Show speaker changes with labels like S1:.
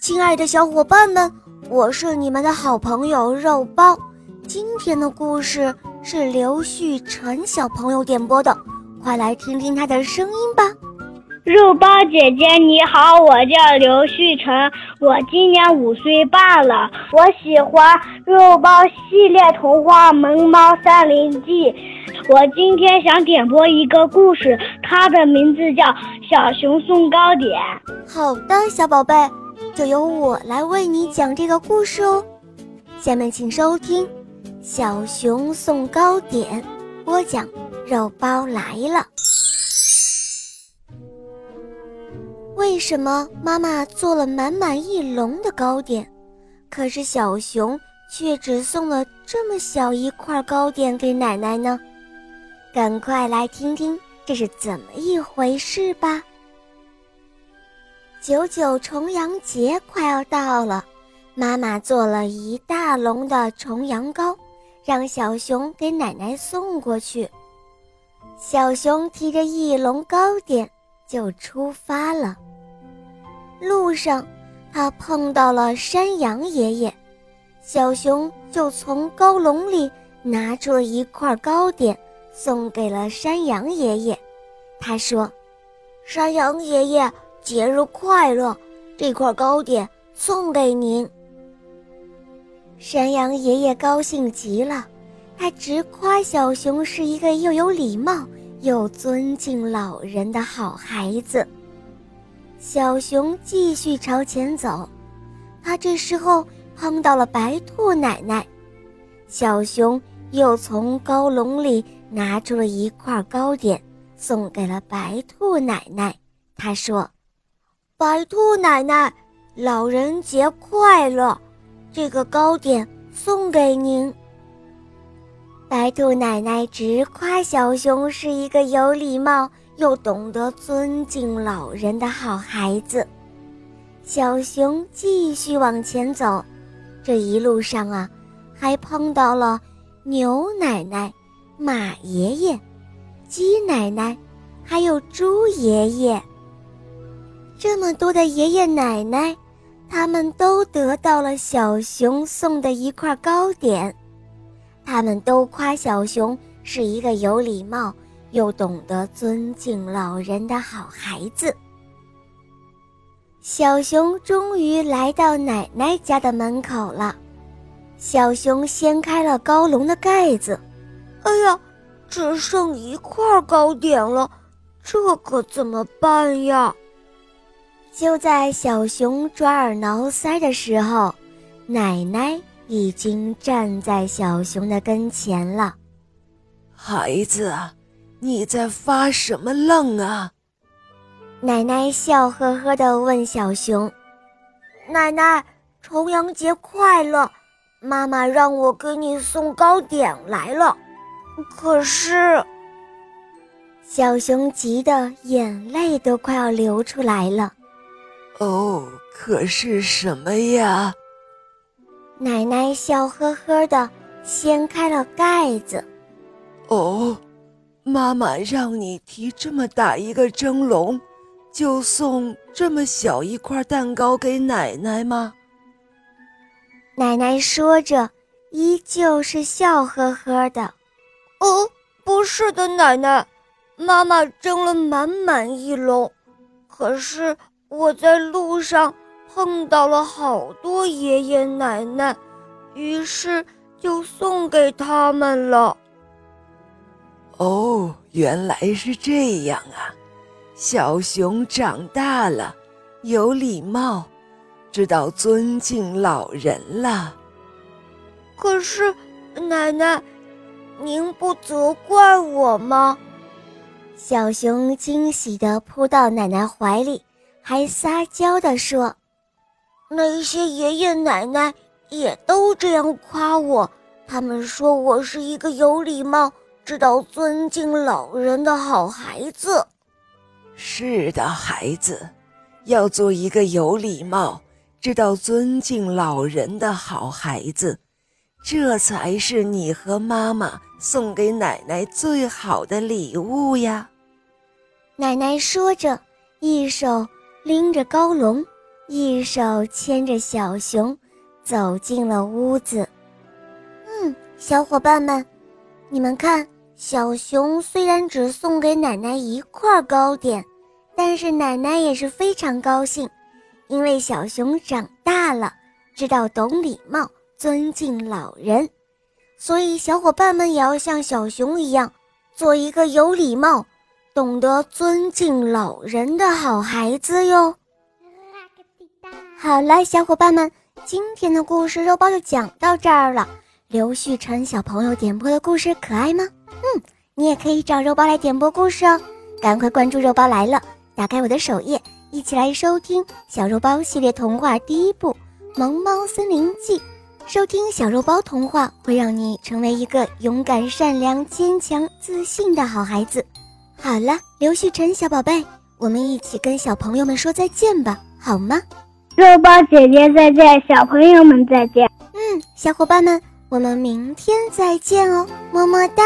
S1: 亲爱的小伙伴们，我是你们的好朋友肉包。今天的故事是刘旭晨小朋友点播的，快来听听他的声音吧。
S2: 肉包姐姐你好，我叫刘旭晨，我今年五岁半了。我喜欢肉包系列童话《萌猫三林记》。我今天想点播一个故事，它的名字叫《小熊送糕点》。
S1: 好的，小宝贝，就由我来为你讲这个故事哦。下面请收听《小熊送糕点》，播讲肉包来了。为什么妈妈做了满满一笼的糕点，可是小熊却只送了这么小一块糕点给奶奶呢？赶快来听听这是怎么一回事吧！九九重阳节快要到了，妈妈做了一大笼的重阳糕，让小熊给奶奶送过去。小熊提着一笼糕点就出发了。路上，他碰到了山羊爷爷，小熊就从高笼里拿出了一块糕点，送给了山羊爷爷。他说：“山羊爷爷，节日快乐！这块糕点送给您。”山羊爷爷高兴极了，他直夸小熊是一个又有礼貌又尊敬老人的好孩子。小熊继续朝前走，他这时候碰到了白兔奶奶。小熊又从高笼里拿出了一块糕点，送给了白兔奶奶。他说：“白兔奶奶，老人节快乐！这个糕点送给您。”白兔奶奶直夸小熊是一个有礼貌。又懂得尊敬老人的好孩子，小熊继续往前走。这一路上啊，还碰到了牛奶奶、马爷爷、鸡奶奶，还有猪爷爷。这么多的爷爷奶奶，他们都得到了小熊送的一块糕点，他们都夸小熊是一个有礼貌。又懂得尊敬老人的好孩子。小熊终于来到奶奶家的门口了。小熊掀开了高笼的盖子，哎呀，只剩一块糕点了，这可怎么办呀？就在小熊抓耳挠腮的时候，奶奶已经站在小熊的跟前了。
S3: 孩子。你在发什么愣啊？
S1: 奶奶笑呵呵地问小熊：“奶奶，重阳节快乐！妈妈让我给你送糕点来了。”可是，小熊急得眼泪都快要流出来了。
S3: 哦，可是什么呀？
S1: 奶奶笑呵呵的掀开了盖子。
S3: 哦。妈妈让你提这么大一个蒸笼，就送这么小一块蛋糕给奶奶吗？
S1: 奶奶说着，依旧是笑呵呵的。哦，不是的，奶奶，妈妈蒸了满满一笼，可是我在路上碰到了好多爷爷奶奶，于是就送给他们了。
S3: 哦，原来是这样啊！小熊长大了，有礼貌，知道尊敬老人了。
S1: 可是，奶奶，您不责怪我吗？小熊惊喜地扑到奶奶怀里，还撒娇地说：“那些爷爷奶奶也都这样夸我，他们说我是一个有礼貌。”知道尊敬老人的好孩子，
S3: 是的，孩子，要做一个有礼貌、知道尊敬老人的好孩子，这才是你和妈妈送给奶奶最好的礼物呀。
S1: 奶奶说着，一手拎着高笼，一手牵着小熊，走进了屋子。嗯，小伙伴们，你们看，小熊虽然只送给奶奶一块糕点，但是奶奶也是非常高兴，因为小熊长大了，知道懂礼貌，尊敬老人。所以，小伙伴们也要像小熊一样，做一个有礼貌、懂得尊敬老人的好孩子哟。好了，小伙伴们，今天的故事肉包就讲到这儿了。刘旭晨小朋友点播的故事可爱吗？嗯，你也可以找肉包来点播故事哦。赶快关注肉包来了，打开我的首页，一起来收听小肉包系列童话第一部《萌猫森林记》。收听小肉包童话会让你成为一个勇敢、善良、坚强、自信的好孩子。好了，刘旭晨小宝贝，我们一起跟小朋友们说再见吧，好吗？
S2: 肉包姐姐再见，小朋友们再见。
S1: 嗯，小伙伴们，我们明天再见哦，么么哒。